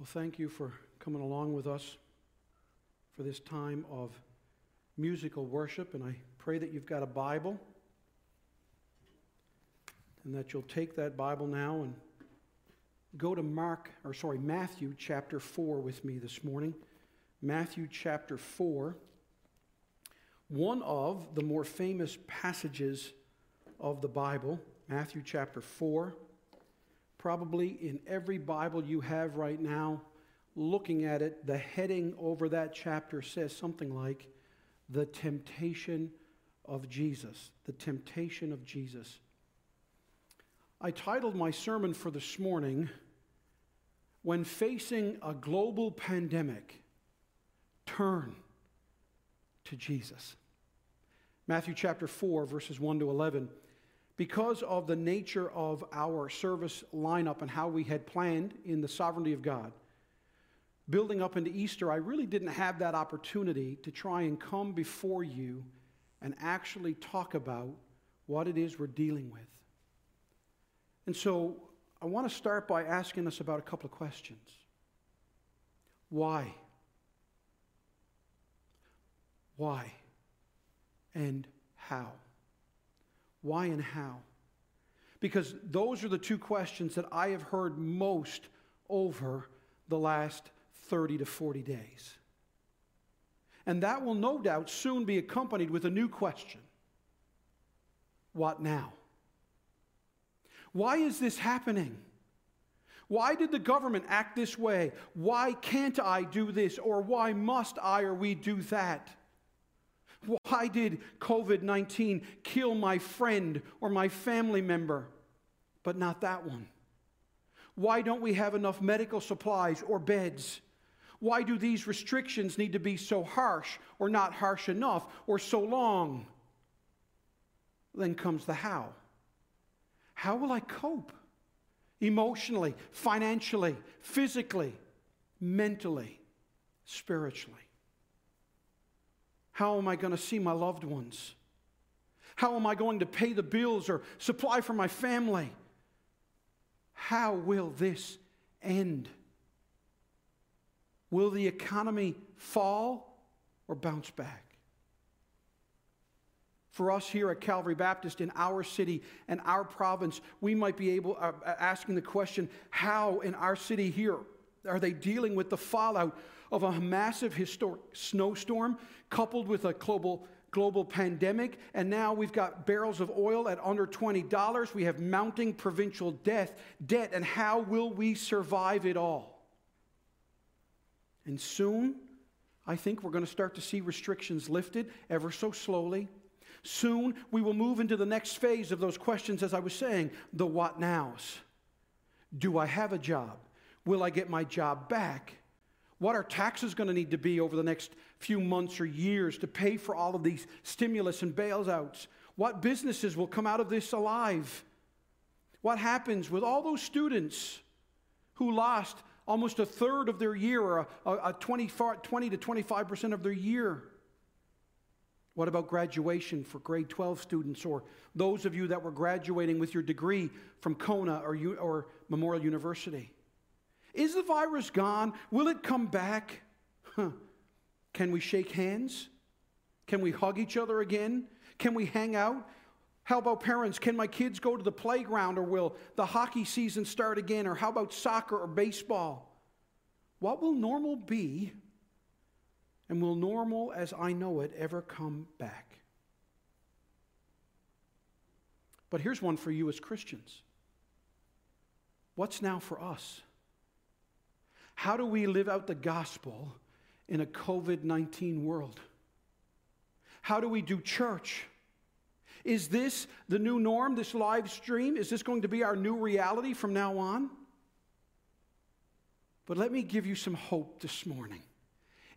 Well, thank you for coming along with us for this time of musical worship, and I pray that you've got a Bible and that you'll take that Bible now and go to Mark, or sorry, Matthew chapter 4 with me this morning. Matthew chapter 4, one of the more famous passages of the Bible, Matthew chapter 4. Probably in every Bible you have right now, looking at it, the heading over that chapter says something like, The Temptation of Jesus. The Temptation of Jesus. I titled my sermon for this morning, When Facing a Global Pandemic, Turn to Jesus. Matthew chapter 4, verses 1 to 11. Because of the nature of our service lineup and how we had planned in the sovereignty of God, building up into Easter, I really didn't have that opportunity to try and come before you and actually talk about what it is we're dealing with. And so I want to start by asking us about a couple of questions. Why? Why? And how? Why and how? Because those are the two questions that I have heard most over the last 30 to 40 days. And that will no doubt soon be accompanied with a new question What now? Why is this happening? Why did the government act this way? Why can't I do this? Or why must I or we do that? Why did COVID 19 kill my friend or my family member, but not that one? Why don't we have enough medical supplies or beds? Why do these restrictions need to be so harsh or not harsh enough or so long? Then comes the how. How will I cope? Emotionally, financially, physically, mentally, spiritually. How am I going to see my loved ones? How am I going to pay the bills or supply for my family? How will this end? Will the economy fall or bounce back? for us here at Calvary Baptist in our city and our province, we might be able uh, uh, asking the question, how in our city here are they dealing with the fallout of a massive historic snowstorm coupled with a global global pandemic and now we've got barrels of oil at under $20 we have mounting provincial debt debt and how will we survive it all and soon i think we're going to start to see restrictions lifted ever so slowly Soon we will move into the next phase of those questions, as I was saying the what nows. Do I have a job? Will I get my job back? What are taxes going to need to be over the next few months or years to pay for all of these stimulus and bailouts? What businesses will come out of this alive? What happens with all those students who lost almost a third of their year or a, a 20, 20 to 25% of their year? What about graduation for grade 12 students or those of you that were graduating with your degree from Kona or, or Memorial University? Is the virus gone? Will it come back? Huh. Can we shake hands? Can we hug each other again? Can we hang out? How about parents? Can my kids go to the playground or will the hockey season start again? Or how about soccer or baseball? What will normal be and will normal as I know it ever come back? But here's one for you as Christians. What's now for us? How do we live out the gospel in a COVID 19 world? How do we do church? Is this the new norm, this live stream? Is this going to be our new reality from now on? But let me give you some hope this morning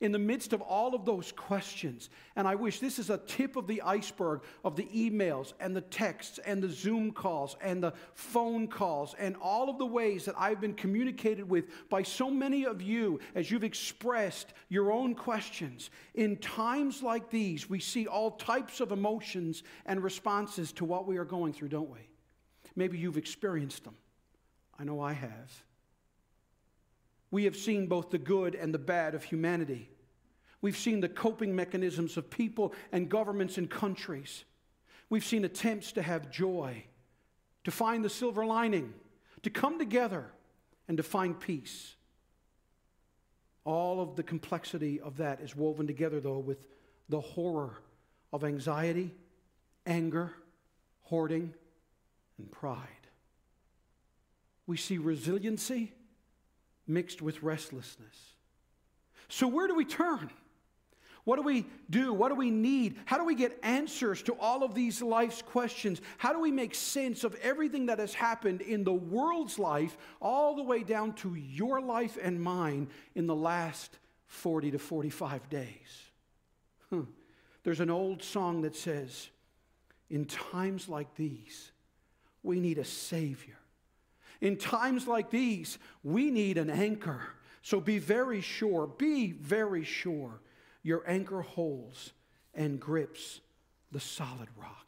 in the midst of all of those questions. And I wish this is a tip of the iceberg of the emails and the texts and the Zoom calls and the phone calls and all of the ways that I've been communicated with by so many of you as you've expressed your own questions. In times like these, we see all types of emotions and responses to what we are going through, don't we? Maybe you've experienced them. I know I have. We have seen both the good and the bad of humanity. We've seen the coping mechanisms of people and governments and countries. We've seen attempts to have joy, to find the silver lining, to come together, and to find peace. All of the complexity of that is woven together, though, with the horror of anxiety, anger, hoarding, and pride. We see resiliency mixed with restlessness. So, where do we turn? What do we do? What do we need? How do we get answers to all of these life's questions? How do we make sense of everything that has happened in the world's life, all the way down to your life and mine in the last 40 to 45 days? Huh. There's an old song that says, In times like these, we need a Savior. In times like these, we need an anchor. So be very sure, be very sure your anchor holds and grips the solid rock.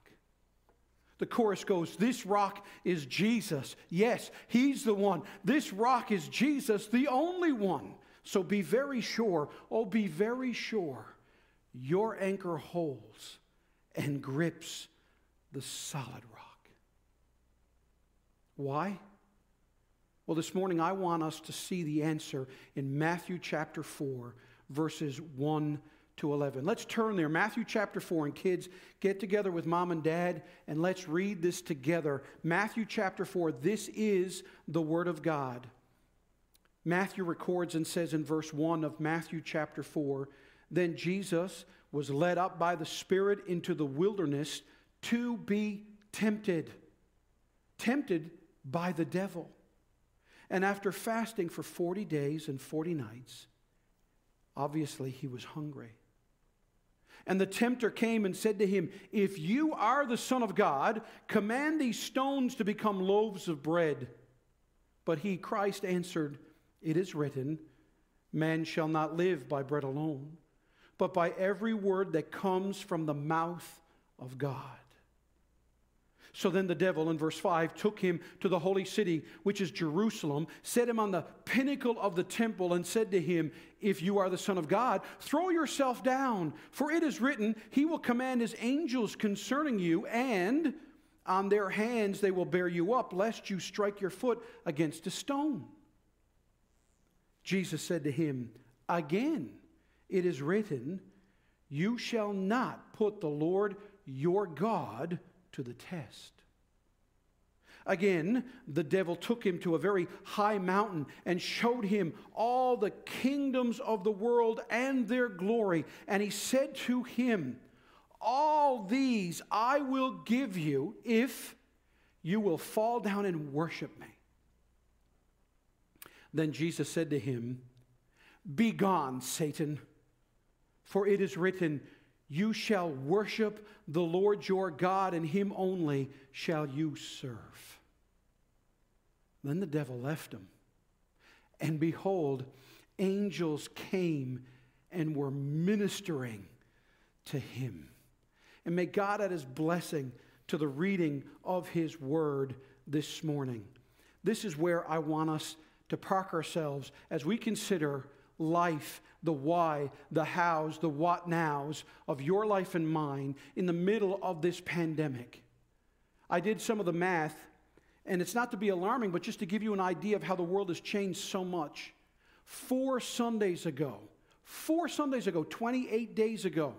The chorus goes, This rock is Jesus. Yes, He's the one. This rock is Jesus, the only one. So be very sure, oh, be very sure, your anchor holds and grips the solid rock. Why? Well, this morning I want us to see the answer in Matthew chapter 4, verses 1 to 11. Let's turn there. Matthew chapter 4. And kids, get together with mom and dad and let's read this together. Matthew chapter 4. This is the Word of God. Matthew records and says in verse 1 of Matthew chapter 4 Then Jesus was led up by the Spirit into the wilderness to be tempted. Tempted by the devil. And after fasting for 40 days and 40 nights, Obviously, he was hungry. And the tempter came and said to him, If you are the Son of God, command these stones to become loaves of bread. But he, Christ, answered, It is written, Man shall not live by bread alone, but by every word that comes from the mouth of God. So then the devil, in verse 5, took him to the holy city, which is Jerusalem, set him on the pinnacle of the temple, and said to him, If you are the Son of God, throw yourself down, for it is written, He will command His angels concerning you, and on their hands they will bear you up, lest you strike your foot against a stone. Jesus said to him, Again, it is written, You shall not put the Lord your God to the test. Again, the devil took him to a very high mountain and showed him all the kingdoms of the world and their glory. And he said to him, All these I will give you if you will fall down and worship me. Then Jesus said to him, Begone, Satan, for it is written, you shall worship the Lord your God, and him only shall you serve. Then the devil left him. And behold, angels came and were ministering to him. And may God add his blessing to the reading of his word this morning. This is where I want us to park ourselves as we consider life the why, the hows, the what nows of your life and mine in the middle of this pandemic. I did some of the math, and it's not to be alarming, but just to give you an idea of how the world has changed so much. Four Sundays ago, four Sundays ago, 28 days ago,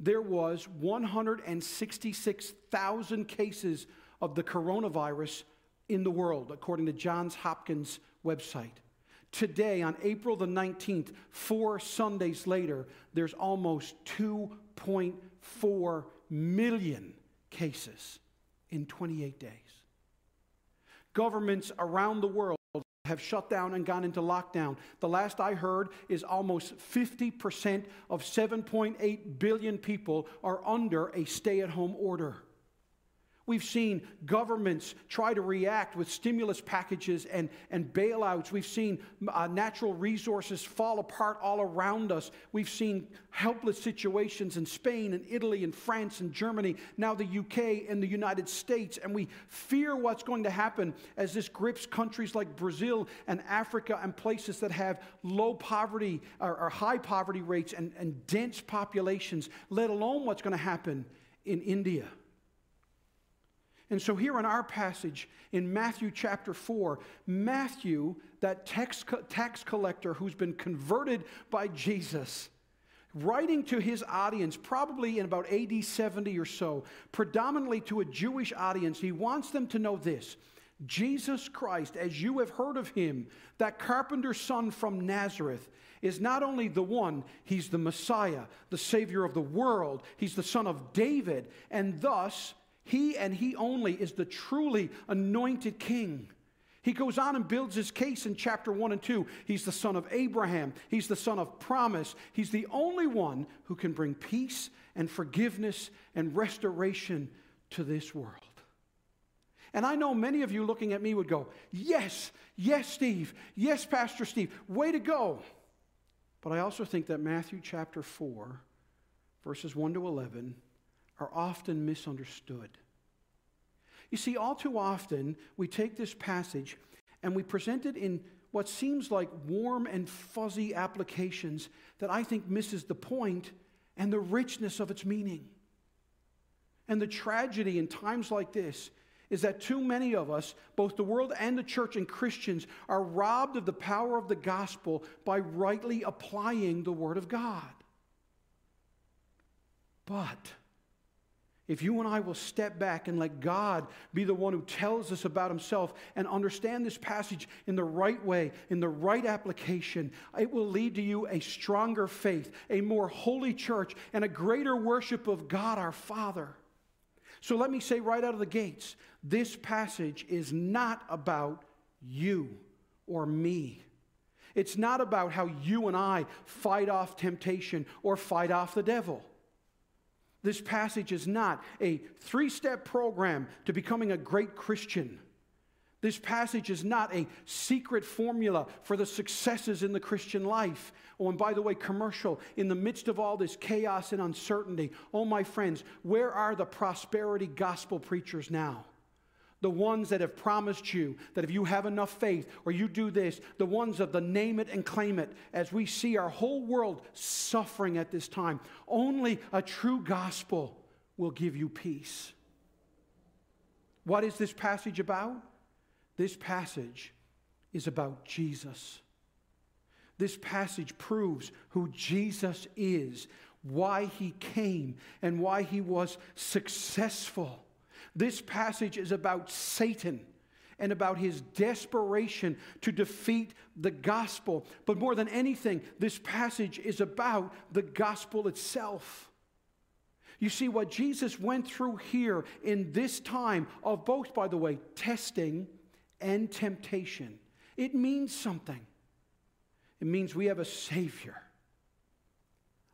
there was 166,000 cases of the coronavirus in the world, according to Johns Hopkins website. Today, on April the 19th, four Sundays later, there's almost 2.4 million cases in 28 days. Governments around the world have shut down and gone into lockdown. The last I heard is almost 50% of 7.8 billion people are under a stay at home order. We've seen governments try to react with stimulus packages and, and bailouts. We've seen uh, natural resources fall apart all around us. We've seen helpless situations in Spain and Italy and France and Germany, now the UK and the United States. And we fear what's going to happen as this grips countries like Brazil and Africa and places that have low poverty or, or high poverty rates and, and dense populations, let alone what's going to happen in India. And so, here in our passage in Matthew chapter 4, Matthew, that tax, tax collector who's been converted by Jesus, writing to his audience, probably in about AD 70 or so, predominantly to a Jewish audience, he wants them to know this. Jesus Christ, as you have heard of him, that carpenter's son from Nazareth, is not only the one, he's the Messiah, the Savior of the world, he's the son of David, and thus, he and he only is the truly anointed king. He goes on and builds his case in chapter 1 and 2. He's the son of Abraham. He's the son of promise. He's the only one who can bring peace and forgiveness and restoration to this world. And I know many of you looking at me would go, Yes, yes, Steve. Yes, Pastor Steve. Way to go. But I also think that Matthew chapter 4, verses 1 to 11, are often misunderstood. You see, all too often, we take this passage and we present it in what seems like warm and fuzzy applications that I think misses the point and the richness of its meaning. And the tragedy in times like this is that too many of us, both the world and the church and Christians, are robbed of the power of the gospel by rightly applying the Word of God. But if you and I will step back and let God be the one who tells us about himself and understand this passage in the right way, in the right application, it will lead to you a stronger faith, a more holy church, and a greater worship of God our Father. So let me say right out of the gates this passage is not about you or me. It's not about how you and I fight off temptation or fight off the devil. This passage is not a three step program to becoming a great Christian. This passage is not a secret formula for the successes in the Christian life. Oh, and by the way, commercial, in the midst of all this chaos and uncertainty, oh, my friends, where are the prosperity gospel preachers now? The ones that have promised you that if you have enough faith or you do this, the ones of the name it and claim it, as we see our whole world suffering at this time. Only a true gospel will give you peace. What is this passage about? This passage is about Jesus. This passage proves who Jesus is, why he came, and why he was successful. This passage is about Satan and about his desperation to defeat the gospel. But more than anything, this passage is about the gospel itself. You see, what Jesus went through here in this time of both, by the way, testing and temptation, it means something. It means we have a Savior,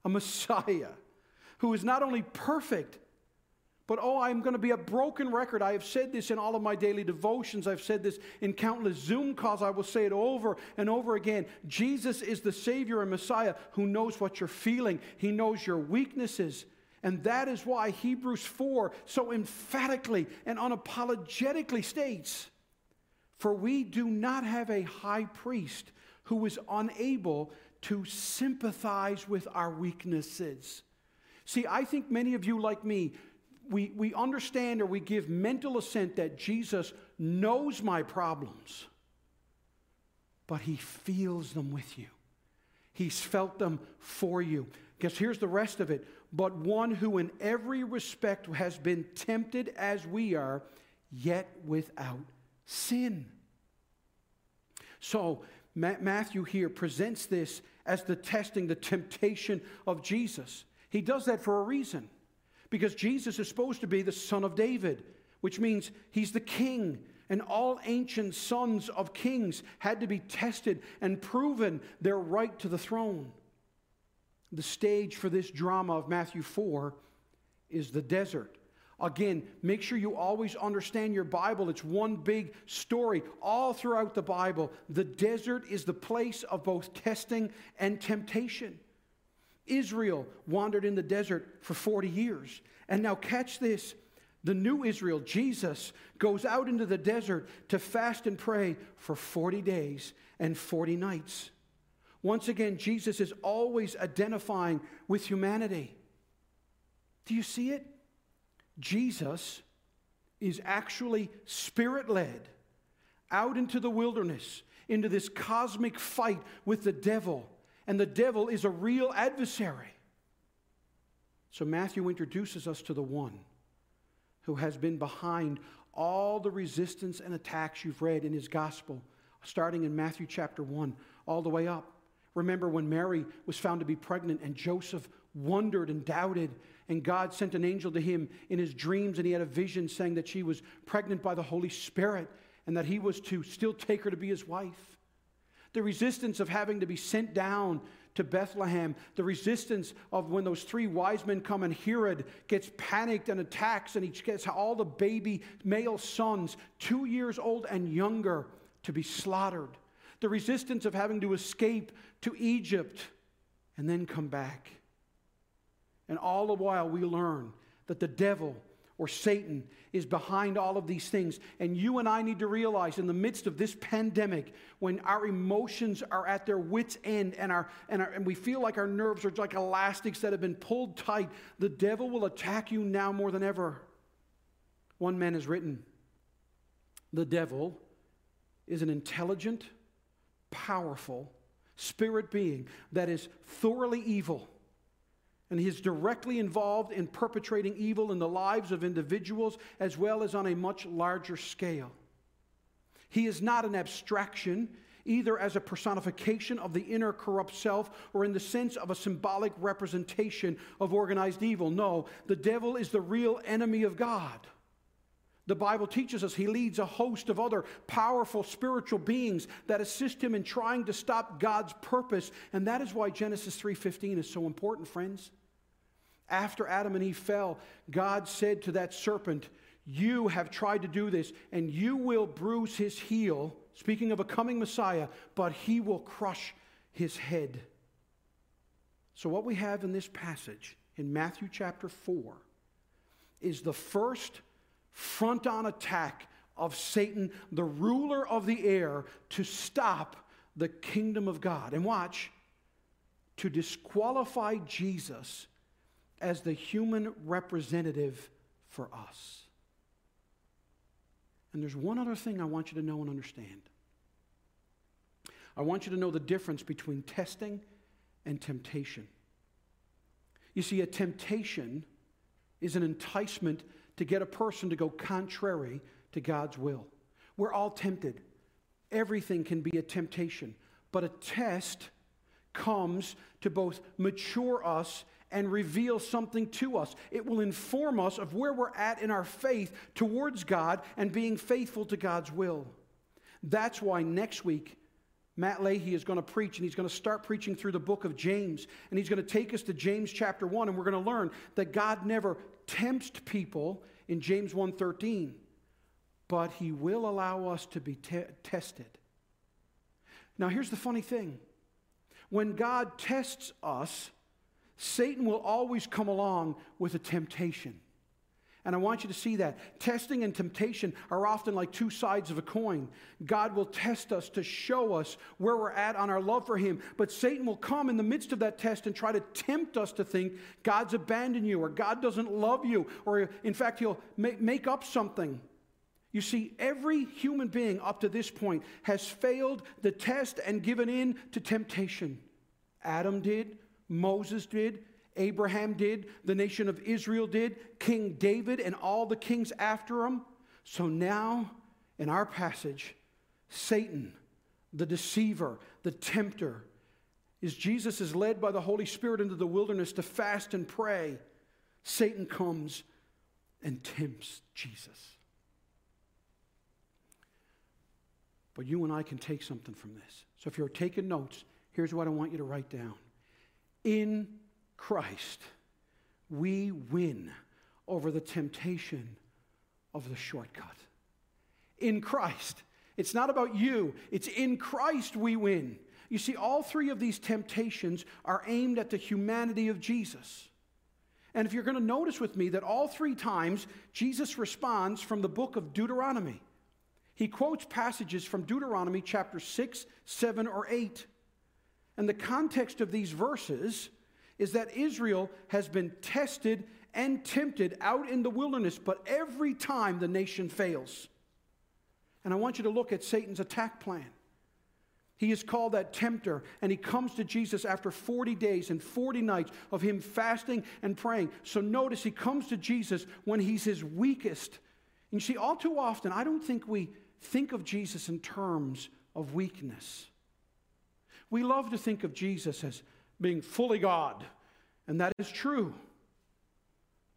a Messiah, who is not only perfect, but oh, I'm going to be a broken record. I have said this in all of my daily devotions. I've said this in countless Zoom calls. I will say it over and over again. Jesus is the Savior and Messiah who knows what you're feeling, He knows your weaknesses. And that is why Hebrews 4 so emphatically and unapologetically states For we do not have a high priest who is unable to sympathize with our weaknesses. See, I think many of you, like me, we, we understand or we give mental assent that Jesus knows my problems, but he feels them with you. He's felt them for you. Because here's the rest of it. But one who in every respect has been tempted as we are, yet without sin. So, Matthew here presents this as the testing, the temptation of Jesus. He does that for a reason because Jesus is supposed to be the son of David, which means he's the king. And all ancient sons of kings had to be tested and proven their right to the throne. The stage for this drama of Matthew 4 is the desert, Again, make sure you always understand your Bible. It's one big story all throughout the Bible. The desert is the place of both testing and temptation. Israel wandered in the desert for 40 years. And now, catch this the new Israel, Jesus, goes out into the desert to fast and pray for 40 days and 40 nights. Once again, Jesus is always identifying with humanity. Do you see it? Jesus is actually spirit led out into the wilderness, into this cosmic fight with the devil. And the devil is a real adversary. So Matthew introduces us to the one who has been behind all the resistance and attacks you've read in his gospel, starting in Matthew chapter 1, all the way up. Remember when Mary was found to be pregnant and Joseph wondered and doubted, and God sent an angel to him in his dreams, and he had a vision saying that she was pregnant by the Holy Spirit and that he was to still take her to be his wife. The resistance of having to be sent down to Bethlehem, the resistance of when those three wise men come and Herod gets panicked and attacks, and he gets all the baby male sons, two years old and younger, to be slaughtered. The resistance of having to escape to Egypt and then come back. And all the while, we learn that the devil or Satan is behind all of these things. And you and I need to realize in the midst of this pandemic, when our emotions are at their wits' end and, our, and, our, and we feel like our nerves are like elastics that have been pulled tight, the devil will attack you now more than ever. One man has written The devil is an intelligent, powerful spirit being that is thoroughly evil and he is directly involved in perpetrating evil in the lives of individuals as well as on a much larger scale. He is not an abstraction, either as a personification of the inner corrupt self or in the sense of a symbolic representation of organized evil. No, the devil is the real enemy of God. The Bible teaches us he leads a host of other powerful spiritual beings that assist him in trying to stop God's purpose, and that is why Genesis 3:15 is so important, friends. After Adam and Eve fell, God said to that serpent, You have tried to do this, and you will bruise his heel, speaking of a coming Messiah, but he will crush his head. So, what we have in this passage in Matthew chapter 4 is the first front on attack of Satan, the ruler of the air, to stop the kingdom of God. And watch, to disqualify Jesus as the human representative for us. And there's one other thing I want you to know and understand. I want you to know the difference between testing and temptation. You see, a temptation is an enticement to get a person to go contrary to God's will. We're all tempted. Everything can be a temptation. But a test comes to both mature us and reveal something to us. It will inform us of where we're at in our faith towards God and being faithful to God's will. That's why next week, Matt Leahy is going to preach, and he's going to start preaching through the book of James. And he's going to take us to James chapter 1, and we're going to learn that God never tempts people in James 1.13, but he will allow us to be te- tested. Now, here's the funny thing. When God tests us, Satan will always come along with a temptation. And I want you to see that. Testing and temptation are often like two sides of a coin. God will test us to show us where we're at on our love for Him. But Satan will come in the midst of that test and try to tempt us to think God's abandoned you or God doesn't love you, or in fact, He'll make up something. You see, every human being up to this point has failed the test and given in to temptation. Adam did, Moses did, Abraham did, the nation of Israel did, King David and all the kings after him. So now, in our passage, Satan, the deceiver, the tempter, is Jesus is led by the Holy Spirit into the wilderness to fast and pray. Satan comes and tempts Jesus. But you and I can take something from this. So if you're taking notes, here's what I want you to write down. In Christ, we win over the temptation of the shortcut. In Christ. It's not about you, it's in Christ we win. You see, all three of these temptations are aimed at the humanity of Jesus. And if you're going to notice with me that all three times Jesus responds from the book of Deuteronomy, he quotes passages from Deuteronomy chapter 6, 7, or 8. And the context of these verses is that Israel has been tested and tempted out in the wilderness, but every time the nation fails. And I want you to look at Satan's attack plan. He is called that tempter, and he comes to Jesus after 40 days and 40 nights of him fasting and praying. So notice he comes to Jesus when he's his weakest. And you see, all too often, I don't think we think of Jesus in terms of weakness. We love to think of Jesus as being fully God, and that is true.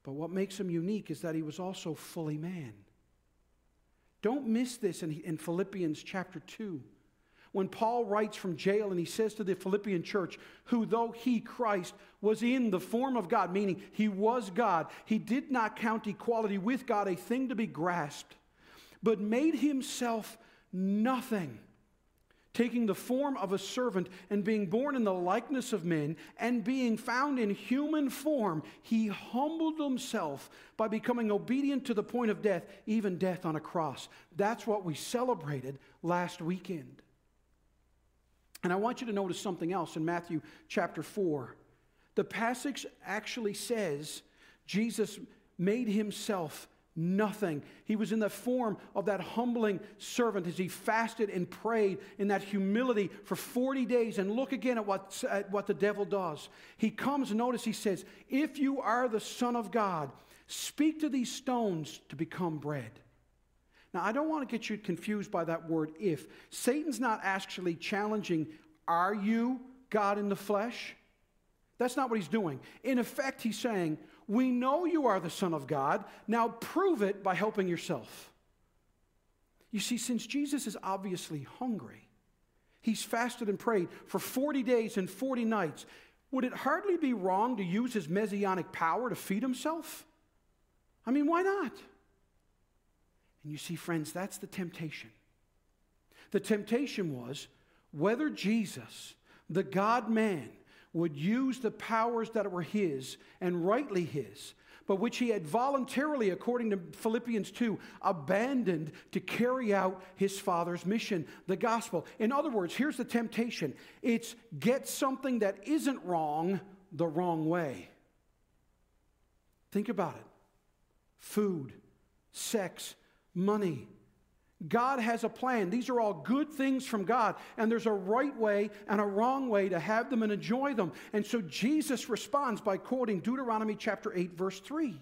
But what makes him unique is that he was also fully man. Don't miss this in, in Philippians chapter 2 when Paul writes from jail and he says to the Philippian church, who though he, Christ, was in the form of God, meaning he was God, he did not count equality with God a thing to be grasped, but made himself nothing, taking the form of a servant and being born in the likeness of men and being found in human form, he humbled himself by becoming obedient to the point of death, even death on a cross. That's what we celebrated last weekend. And I want you to notice something else in Matthew chapter 4. The passage actually says Jesus made himself nothing. He was in the form of that humbling servant as he fasted and prayed in that humility for 40 days. And look again at what, at what the devil does. He comes, notice he says, If you are the Son of God, speak to these stones to become bread. Now, I don't want to get you confused by that word if. Satan's not actually challenging, are you God in the flesh? That's not what he's doing. In effect, he's saying, We know you are the Son of God. Now prove it by helping yourself. You see, since Jesus is obviously hungry, he's fasted and prayed for 40 days and 40 nights. Would it hardly be wrong to use his messianic power to feed himself? I mean, why not? And you see, friends, that's the temptation. The temptation was whether Jesus, the God man, would use the powers that were his and rightly his, but which he had voluntarily, according to Philippians 2, abandoned to carry out his Father's mission, the gospel. In other words, here's the temptation it's get something that isn't wrong the wrong way. Think about it food, sex, money. God has a plan. These are all good things from God, and there's a right way and a wrong way to have them and enjoy them. And so Jesus responds by quoting Deuteronomy chapter 8, verse 3.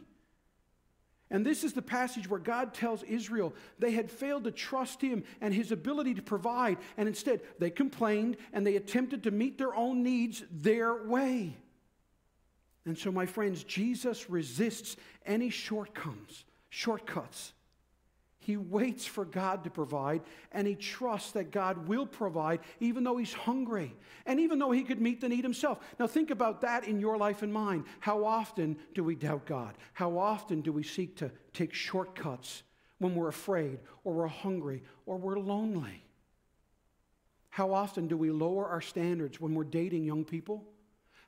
And this is the passage where God tells Israel they had failed to trust him and his ability to provide, and instead they complained and they attempted to meet their own needs their way. And so, my friends, Jesus resists any shortcomes, shortcuts. He waits for God to provide and he trusts that God will provide even though he's hungry and even though he could meet the need himself. Now, think about that in your life and mine. How often do we doubt God? How often do we seek to take shortcuts when we're afraid or we're hungry or we're lonely? How often do we lower our standards when we're dating young people?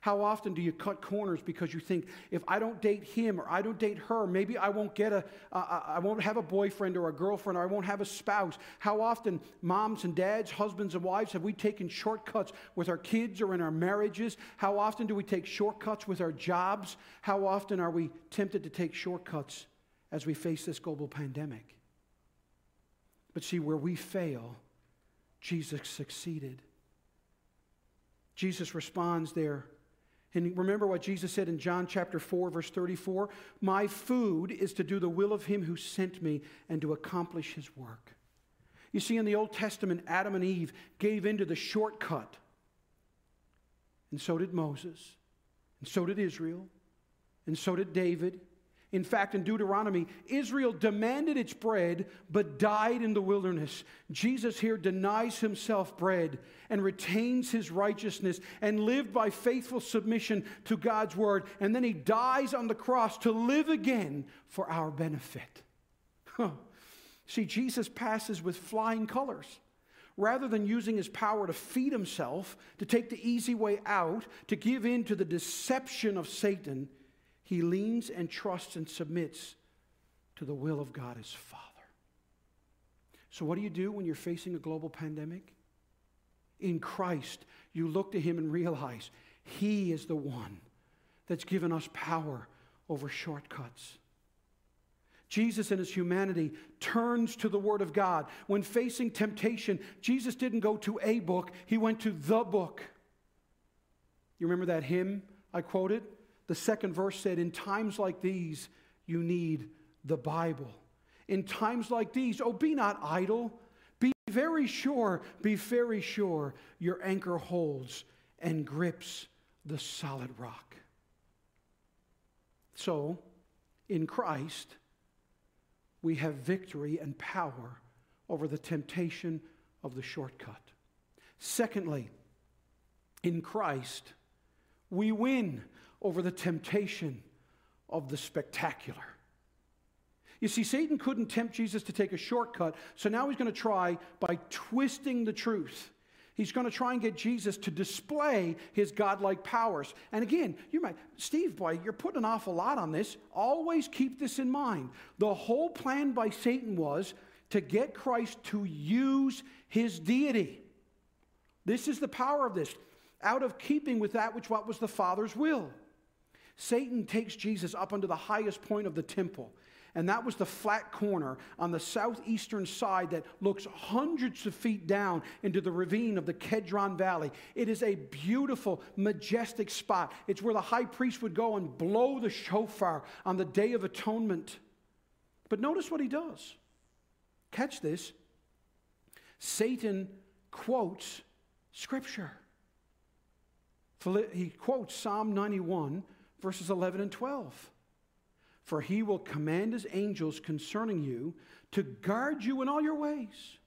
How often do you cut corners because you think if I don't date him or I don't date her, maybe I won't get a, uh, I won't have a boyfriend or a girlfriend or I won't have a spouse? How often, moms and dads, husbands and wives, have we taken shortcuts with our kids or in our marriages? How often do we take shortcuts with our jobs? How often are we tempted to take shortcuts as we face this global pandemic? But see, where we fail, Jesus succeeded. Jesus responds there and remember what Jesus said in John chapter 4, verse 34 My food is to do the will of him who sent me and to accomplish his work. You see, in the Old Testament, Adam and Eve gave into the shortcut. And so did Moses. And so did Israel. And so did David. In fact, in Deuteronomy, Israel demanded its bread but died in the wilderness. Jesus here denies himself bread and retains his righteousness and lived by faithful submission to God's word. And then he dies on the cross to live again for our benefit. See, Jesus passes with flying colors. Rather than using his power to feed himself, to take the easy way out, to give in to the deception of Satan, he leans and trusts and submits to the will of God his Father. So, what do you do when you're facing a global pandemic? In Christ, you look to him and realize he is the one that's given us power over shortcuts. Jesus, in his humanity, turns to the Word of God. When facing temptation, Jesus didn't go to a book, he went to the book. You remember that hymn I quoted? The second verse said, In times like these, you need the Bible. In times like these, oh, be not idle. Be very sure, be very sure your anchor holds and grips the solid rock. So, in Christ, we have victory and power over the temptation of the shortcut. Secondly, in Christ, we win over the temptation of the spectacular. You see, Satan couldn't tempt Jesus to take a shortcut, so now he's going to try by twisting the truth. He's going to try and get Jesus to display his godlike powers. And again, you might, Steve, boy, you're putting an awful lot on this. Always keep this in mind. The whole plan by Satan was to get Christ to use his deity. This is the power of this, out of keeping with that which what was the Father's will. Satan takes Jesus up onto the highest point of the temple. And that was the flat corner on the southeastern side that looks hundreds of feet down into the ravine of the Kedron Valley. It is a beautiful, majestic spot. It's where the high priest would go and blow the shofar on the Day of Atonement. But notice what he does. Catch this. Satan quotes Scripture. He quotes Psalm 91 verses 11 and 12. For he will command his angels concerning you to guard you in all your ways.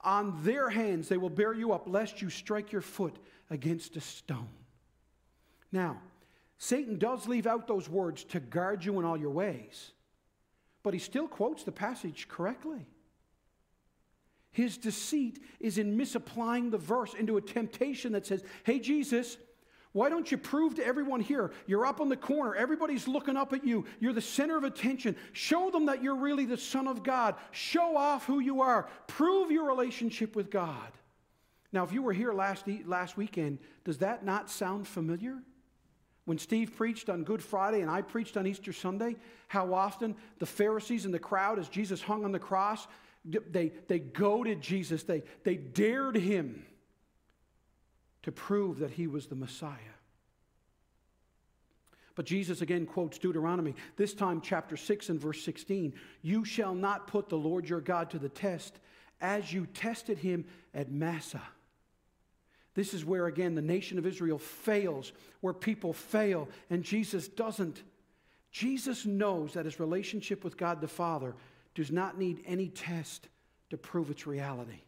On their hands they will bear you up, lest you strike your foot against a stone. Now, Satan does leave out those words to guard you in all your ways, but he still quotes the passage correctly. His deceit is in misapplying the verse into a temptation that says, Hey, Jesus, why don't you prove to everyone here? You're up on the corner, everybody's looking up at you, you're the center of attention. Show them that you're really the Son of God. Show off who you are, prove your relationship with God. Now, if you were here last, last weekend, does that not sound familiar? When Steve preached on Good Friday and I preached on Easter Sunday, how often the Pharisees and the crowd, as Jesus hung on the cross, they, they goaded Jesus, they, they dared him to prove that he was the Messiah. But Jesus again quotes Deuteronomy, this time chapter 6 and verse 16 You shall not put the Lord your God to the test as you tested him at Massah. This is where, again, the nation of Israel fails, where people fail, and Jesus doesn't. Jesus knows that his relationship with God the Father does not need any test to prove its reality.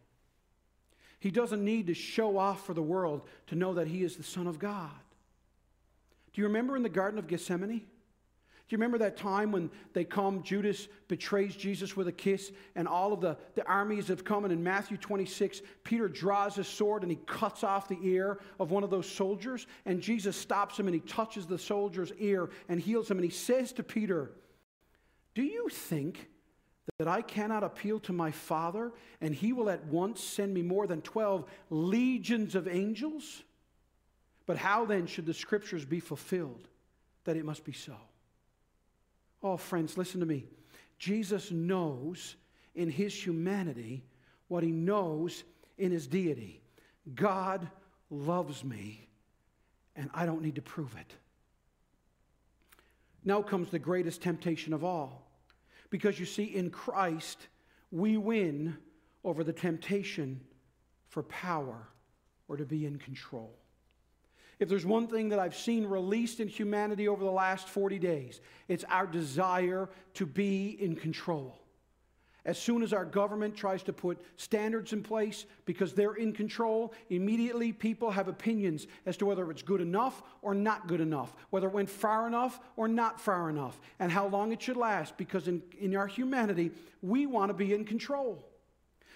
He doesn't need to show off for the world to know that he is the Son of God. Do you remember in the Garden of Gethsemane? Do you remember that time when they come, Judas betrays Jesus with a kiss, and all of the, the armies have come? And in Matthew 26, Peter draws his sword and he cuts off the ear of one of those soldiers. And Jesus stops him and he touches the soldier's ear and heals him. And he says to Peter, Do you think that I cannot appeal to my Father, and he will at once send me more than 12 legions of angels? But how then should the scriptures be fulfilled that it must be so? Oh, friends, listen to me. Jesus knows in his humanity what he knows in his deity. God loves me, and I don't need to prove it. Now comes the greatest temptation of all because you see, in Christ, we win over the temptation for power or to be in control. If there's one thing that I've seen released in humanity over the last 40 days, it's our desire to be in control. As soon as our government tries to put standards in place because they're in control, immediately people have opinions as to whether it's good enough or not good enough, whether it went far enough or not far enough, and how long it should last because in, in our humanity, we want to be in control.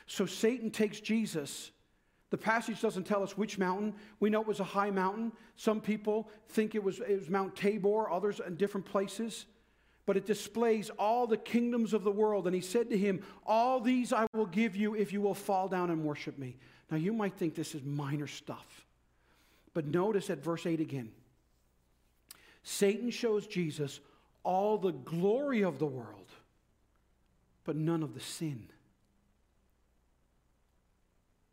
So Satan takes Jesus. The passage doesn't tell us which mountain. We know it was a high mountain. Some people think it was, it was Mount Tabor, others in different places but it displays all the kingdoms of the world. And he said to him, All these I will give you if you will fall down and worship me. Now, you might think this is minor stuff, but notice at verse 8 again Satan shows Jesus all the glory of the world, but none of the sin.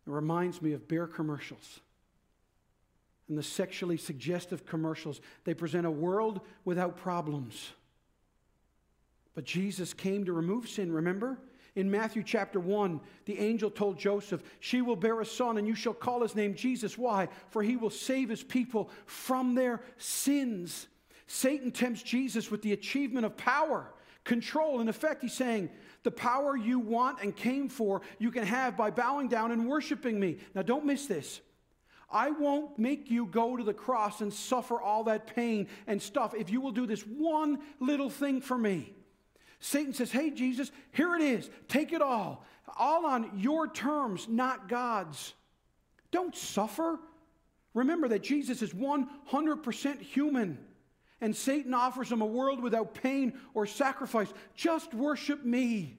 It reminds me of beer commercials and the sexually suggestive commercials. They present a world without problems but Jesus came to remove sin, remember? In Matthew chapter 1, the angel told Joseph, She will bear a son, and you shall call his name Jesus. Why? For he will save his people from their sins. Satan tempts Jesus with the achievement of power, control. In effect, he's saying, The power you want and came for, you can have by bowing down and worshiping me. Now, don't miss this. I won't make you go to the cross and suffer all that pain and stuff if you will do this one little thing for me. Satan says, Hey, Jesus, here it is. Take it all. All on your terms, not God's. Don't suffer. Remember that Jesus is 100% human, and Satan offers him a world without pain or sacrifice. Just worship me.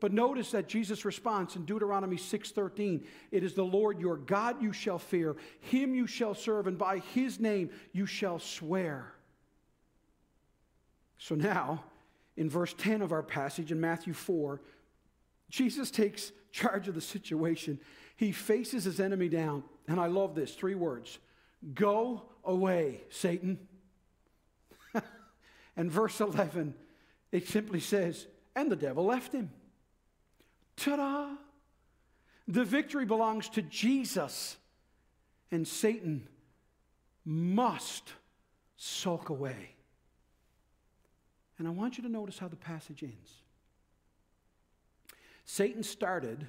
But notice that Jesus' response in Deuteronomy 6:13, it is the Lord your God you shall fear, him you shall serve, and by his name you shall swear. So now, in verse 10 of our passage in Matthew 4, Jesus takes charge of the situation. He faces his enemy down. And I love this three words Go away, Satan. and verse 11, it simply says, And the devil left him. Ta da! The victory belongs to Jesus, and Satan must sulk away. And I want you to notice how the passage ends. Satan started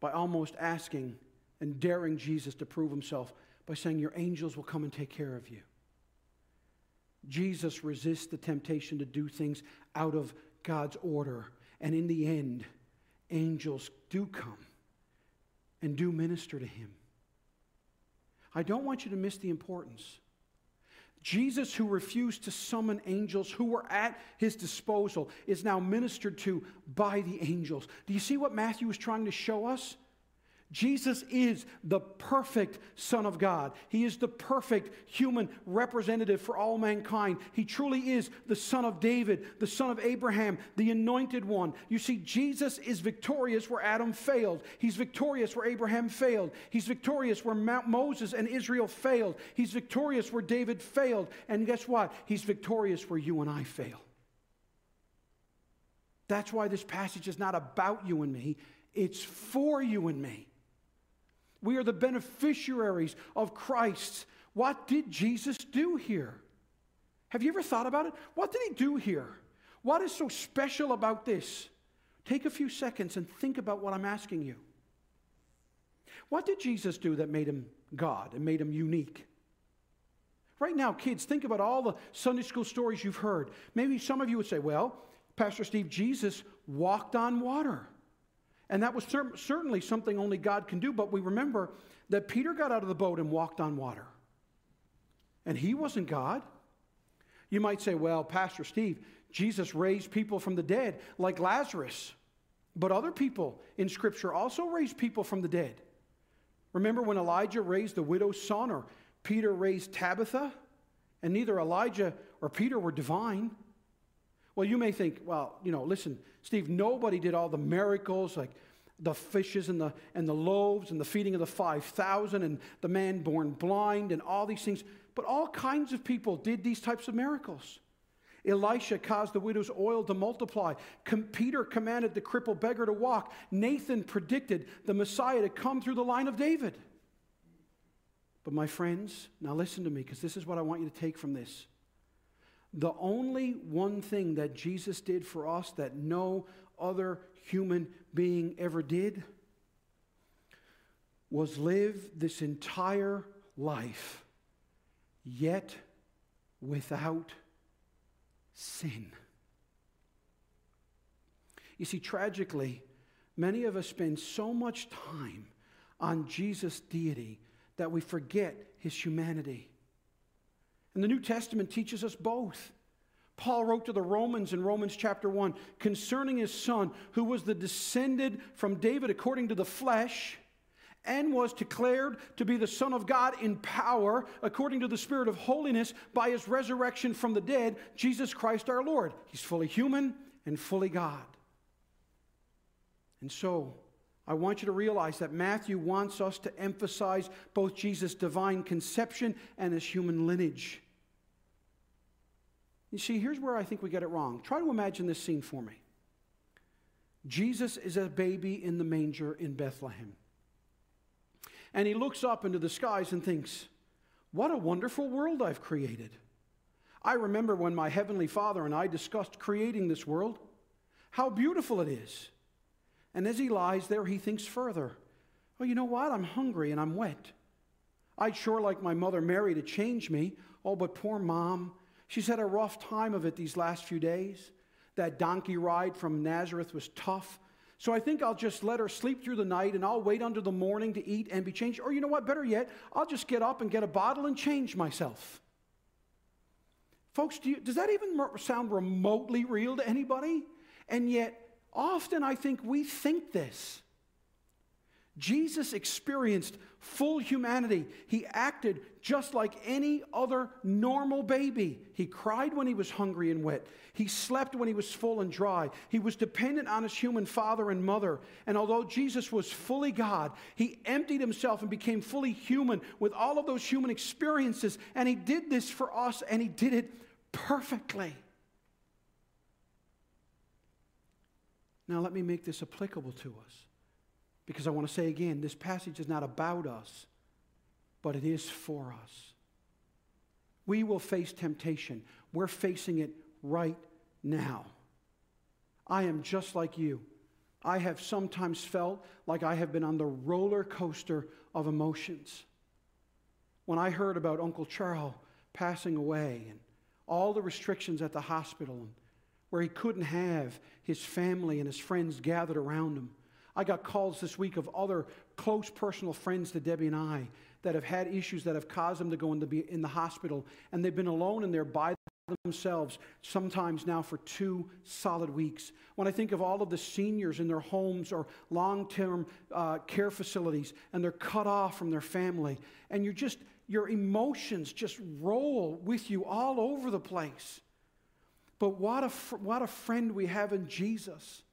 by almost asking and daring Jesus to prove himself by saying, Your angels will come and take care of you. Jesus resists the temptation to do things out of God's order. And in the end, angels do come and do minister to him. I don't want you to miss the importance Jesus, who refused to summon angels who were at his disposal, is now ministered to by the angels. Do you see what Matthew is trying to show us? Jesus is the perfect Son of God. He is the perfect human representative for all mankind. He truly is the Son of David, the Son of Abraham, the anointed one. You see, Jesus is victorious where Adam failed. He's victorious where Abraham failed. He's victorious where Mount Moses and Israel failed. He's victorious where David failed. And guess what? He's victorious where you and I fail. That's why this passage is not about you and me, it's for you and me. We are the beneficiaries of Christ. What did Jesus do here? Have you ever thought about it? What did he do here? What is so special about this? Take a few seconds and think about what I'm asking you. What did Jesus do that made him God and made him unique? Right now, kids, think about all the Sunday school stories you've heard. Maybe some of you would say, well, Pastor Steve, Jesus walked on water. And that was cer- certainly something only God can do. But we remember that Peter got out of the boat and walked on water. And he wasn't God. You might say, well, Pastor Steve, Jesus raised people from the dead like Lazarus. But other people in Scripture also raised people from the dead. Remember when Elijah raised the widow's son, or Peter raised Tabitha? And neither Elijah or Peter were divine. Well, you may think, well, you know, listen, Steve, nobody did all the miracles like the fishes and the, and the loaves and the feeding of the 5,000 and the man born blind and all these things. But all kinds of people did these types of miracles. Elisha caused the widow's oil to multiply. Com- Peter commanded the crippled beggar to walk. Nathan predicted the Messiah to come through the line of David. But my friends, now listen to me because this is what I want you to take from this. The only one thing that Jesus did for us that no other human being ever did was live this entire life, yet without sin. You see, tragically, many of us spend so much time on Jesus' deity that we forget his humanity. And the New Testament teaches us both. Paul wrote to the Romans in Romans chapter 1 concerning his son, who was the descended from David according to the flesh, and was declared to be the Son of God in power, according to the Spirit of holiness, by his resurrection from the dead, Jesus Christ our Lord. He's fully human and fully God. And so, I want you to realize that Matthew wants us to emphasize both Jesus' divine conception and his human lineage. You see, here's where I think we get it wrong. Try to imagine this scene for me. Jesus is a baby in the manger in Bethlehem. And he looks up into the skies and thinks, What a wonderful world I've created. I remember when my Heavenly Father and I discussed creating this world, how beautiful it is. And as he lies there, he thinks further Well, you know what? I'm hungry and I'm wet. I'd sure like my mother Mary to change me. Oh, but poor mom. She's had a rough time of it these last few days. That donkey ride from Nazareth was tough. So I think I'll just let her sleep through the night and I'll wait until the morning to eat and be changed. Or you know what? Better yet, I'll just get up and get a bottle and change myself. Folks, do you, does that even sound remotely real to anybody? And yet, Often I think we think this. Jesus experienced full humanity. He acted just like any other normal baby. He cried when he was hungry and wet. He slept when he was full and dry. He was dependent on his human father and mother. And although Jesus was fully God, he emptied himself and became fully human with all of those human experiences. And he did this for us, and he did it perfectly. Now, let me make this applicable to us. Because I want to say again, this passage is not about us, but it is for us. We will face temptation. We're facing it right now. I am just like you. I have sometimes felt like I have been on the roller coaster of emotions. When I heard about Uncle Charles passing away and all the restrictions at the hospital where he couldn't have his family and his friends gathered around him. I got calls this week of other close personal friends to Debbie and I that have had issues that have caused them to go into be in the hospital, and they've been alone in there by themselves, sometimes now for two solid weeks. When I think of all of the seniors in their homes or long term uh, care facilities, and they're cut off from their family, and you're just, your emotions just roll with you all over the place. But what a, what a friend we have in Jesus.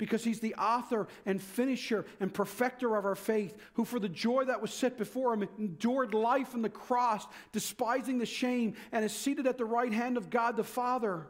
Because he's the author and finisher and perfecter of our faith, who for the joy that was set before him endured life on the cross, despising the shame, and is seated at the right hand of God the Father.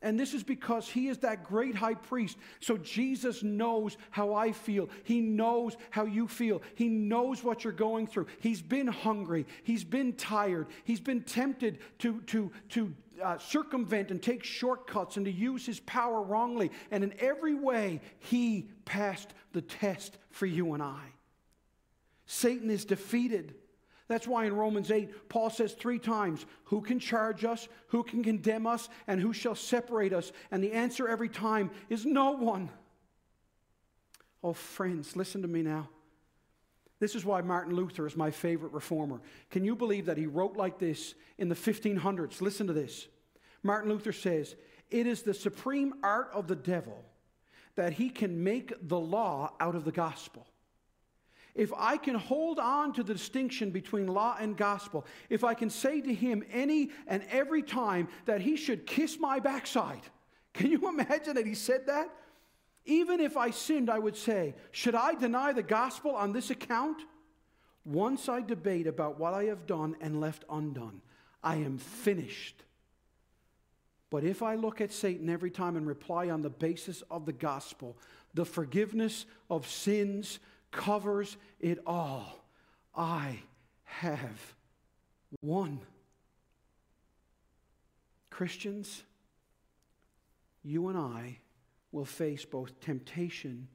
And this is because he is that great high priest. So Jesus knows how I feel. He knows how you feel. He knows what you're going through. He's been hungry. He's been tired. He's been tempted to, to, to uh, circumvent and take shortcuts and to use his power wrongly. And in every way, he passed the test for you and I. Satan is defeated. That's why in Romans 8, Paul says three times, Who can charge us? Who can condemn us? And who shall separate us? And the answer every time is no one. Oh, friends, listen to me now. This is why Martin Luther is my favorite reformer. Can you believe that he wrote like this in the 1500s? Listen to this. Martin Luther says, It is the supreme art of the devil that he can make the law out of the gospel. If I can hold on to the distinction between law and gospel, if I can say to him any and every time that he should kiss my backside, can you imagine that he said that? Even if I sinned, I would say, Should I deny the gospel on this account? Once I debate about what I have done and left undone, I am finished. But if I look at Satan every time and reply on the basis of the gospel, the forgiveness of sins covers it all. I have won. Christians, you and I will face both temptation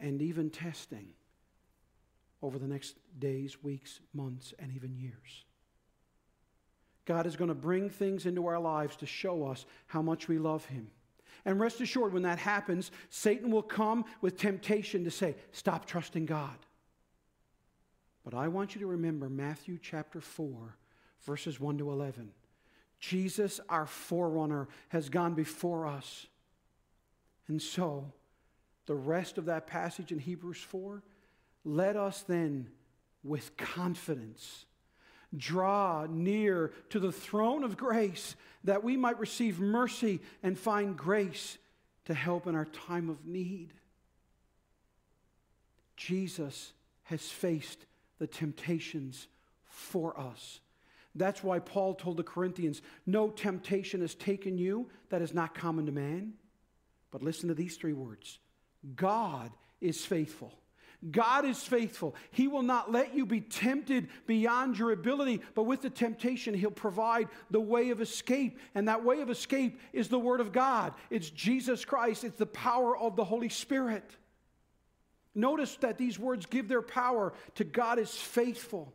and even testing over the next days, weeks, months, and even years. God is going to bring things into our lives to show us how much we love Him. And rest assured, when that happens, Satan will come with temptation to say, Stop trusting God. But I want you to remember Matthew chapter 4, verses 1 to 11. Jesus, our forerunner, has gone before us. And so, the rest of that passage in Hebrews 4, let us then, with confidence, draw near to the throne of grace that we might receive mercy and find grace to help in our time of need. Jesus has faced the temptations for us. That's why Paul told the Corinthians, No temptation has taken you that is not common to man. But listen to these three words God is faithful God is faithful. He will not let you be tempted beyond your ability, but with the temptation, He'll provide the way of escape. And that way of escape is the Word of God. It's Jesus Christ, it's the power of the Holy Spirit. Notice that these words give their power to God is faithful.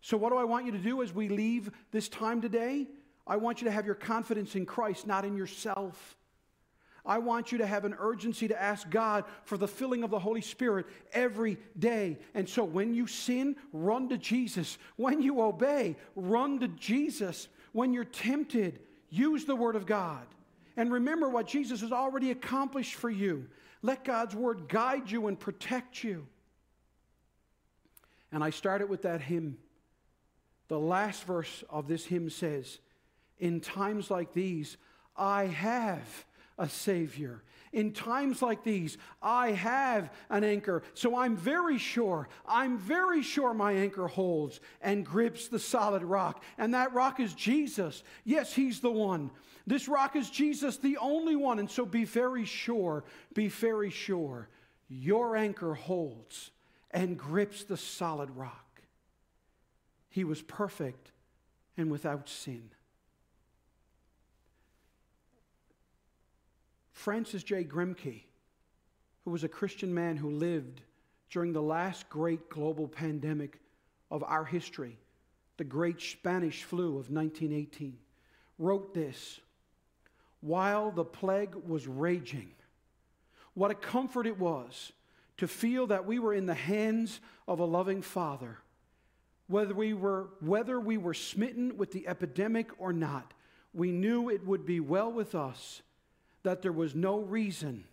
So, what do I want you to do as we leave this time today? I want you to have your confidence in Christ, not in yourself. I want you to have an urgency to ask God for the filling of the Holy Spirit every day. And so when you sin, run to Jesus. When you obey, run to Jesus. When you're tempted, use the Word of God. And remember what Jesus has already accomplished for you. Let God's Word guide you and protect you. And I started with that hymn. The last verse of this hymn says, In times like these, I have a Savior. In times like these, I have an anchor. So I'm very sure, I'm very sure my anchor holds and grips the solid rock. And that rock is Jesus. Yes, He's the one. This rock is Jesus, the only one. And so be very sure, be very sure, your anchor holds and grips the solid rock. He was perfect and without sin. Francis J. Grimke, who was a Christian man who lived during the last great global pandemic of our history, the great Spanish flu of 1918, wrote this While the plague was raging, what a comfort it was to feel that we were in the hands of a loving Father. Whether we were, whether we were smitten with the epidemic or not, we knew it would be well with us that there was no reason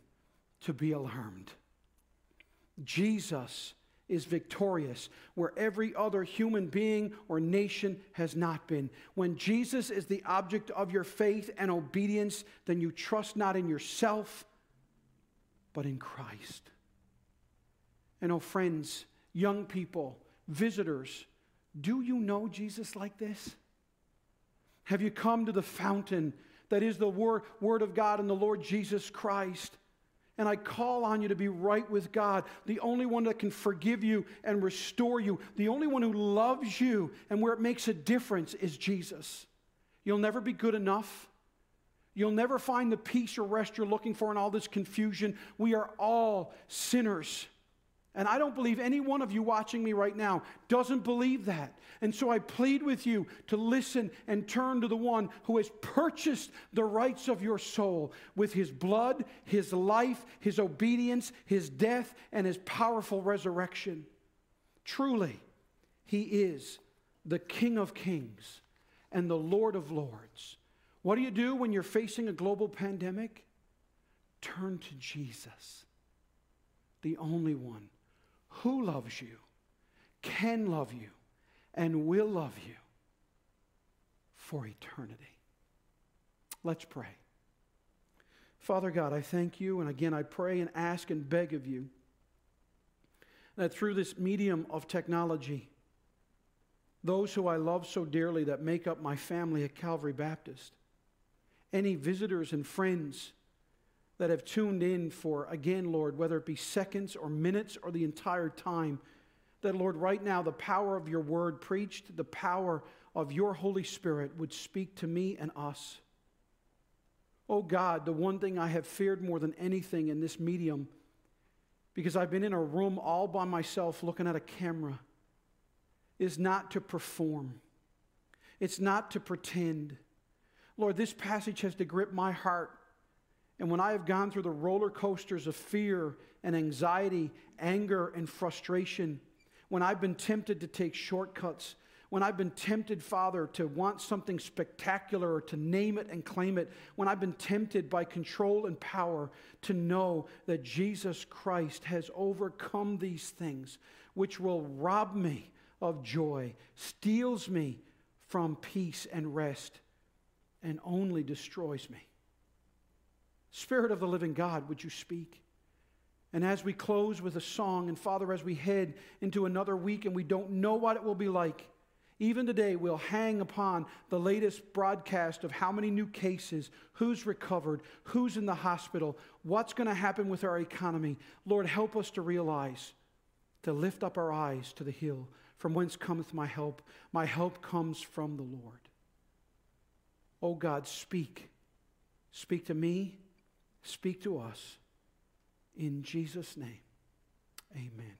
to be alarmed. Jesus is victorious where every other human being or nation has not been. When Jesus is the object of your faith and obedience, then you trust not in yourself, but in Christ. And oh, friends, young people, visitors, do you know Jesus like this? Have you come to the fountain that is the word, word of God and the Lord Jesus Christ. And I call on you to be right with God, the only one that can forgive you and restore you, the only one who loves you, and where it makes a difference is Jesus. You'll never be good enough. You'll never find the peace or rest you're looking for in all this confusion. We are all sinners. And I don't believe any one of you watching me right now doesn't believe that. And so I plead with you to listen and turn to the one who has purchased the rights of your soul with his blood, his life, his obedience, his death, and his powerful resurrection. Truly, he is the King of kings and the Lord of lords. What do you do when you're facing a global pandemic? Turn to Jesus, the only one who loves you, can love you, and will love you for eternity. Let's pray. Father God, I thank you, and again I pray and ask and beg of you that through this medium of technology, those who I love so dearly that make up my family at Calvary Baptist, any visitors and friends that have tuned in for, again, Lord, whether it be seconds or minutes or the entire time, that, Lord, right now, the power of your word preached, the power of your Holy Spirit would speak to me and us. Oh God, the one thing I have feared more than anything in this medium, because I've been in a room all by myself looking at a camera, is not to perform. It's not to pretend. Lord, this passage has to grip my heart. And when I have gone through the roller coasters of fear and anxiety, anger and frustration, when I've been tempted to take shortcuts, when I've been tempted, Father, to want something spectacular or to name it and claim it, when I've been tempted by control and power to know that Jesus Christ has overcome these things, which will rob me of joy, steals me from peace and rest, and only destroys me. Spirit of the living God, would you speak? And as we close with a song, and Father, as we head into another week and we don't know what it will be like, even today, we'll hang upon the latest broadcast of how many new cases, who's recovered, who's in the hospital, what's going to happen with our economy. Lord, help us to realize, to lift up our eyes to the hill, from whence cometh my help. My help comes from the Lord. Oh God, speak. Speak to me, speak to us. In Jesus' name, amen.